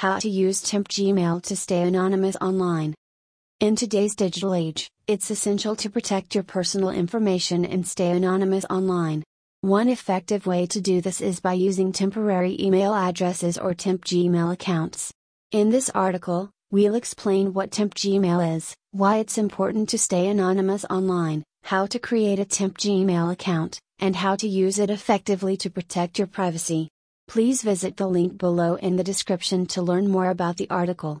How to use temp Gmail to stay anonymous online. In today's digital age, it's essential to protect your personal information and stay anonymous online. One effective way to do this is by using temporary email addresses or temp Gmail accounts. In this article, we'll explain what temp Gmail is, why it's important to stay anonymous online, how to create a temp Gmail account, and how to use it effectively to protect your privacy. Please visit the link below in the description to learn more about the article.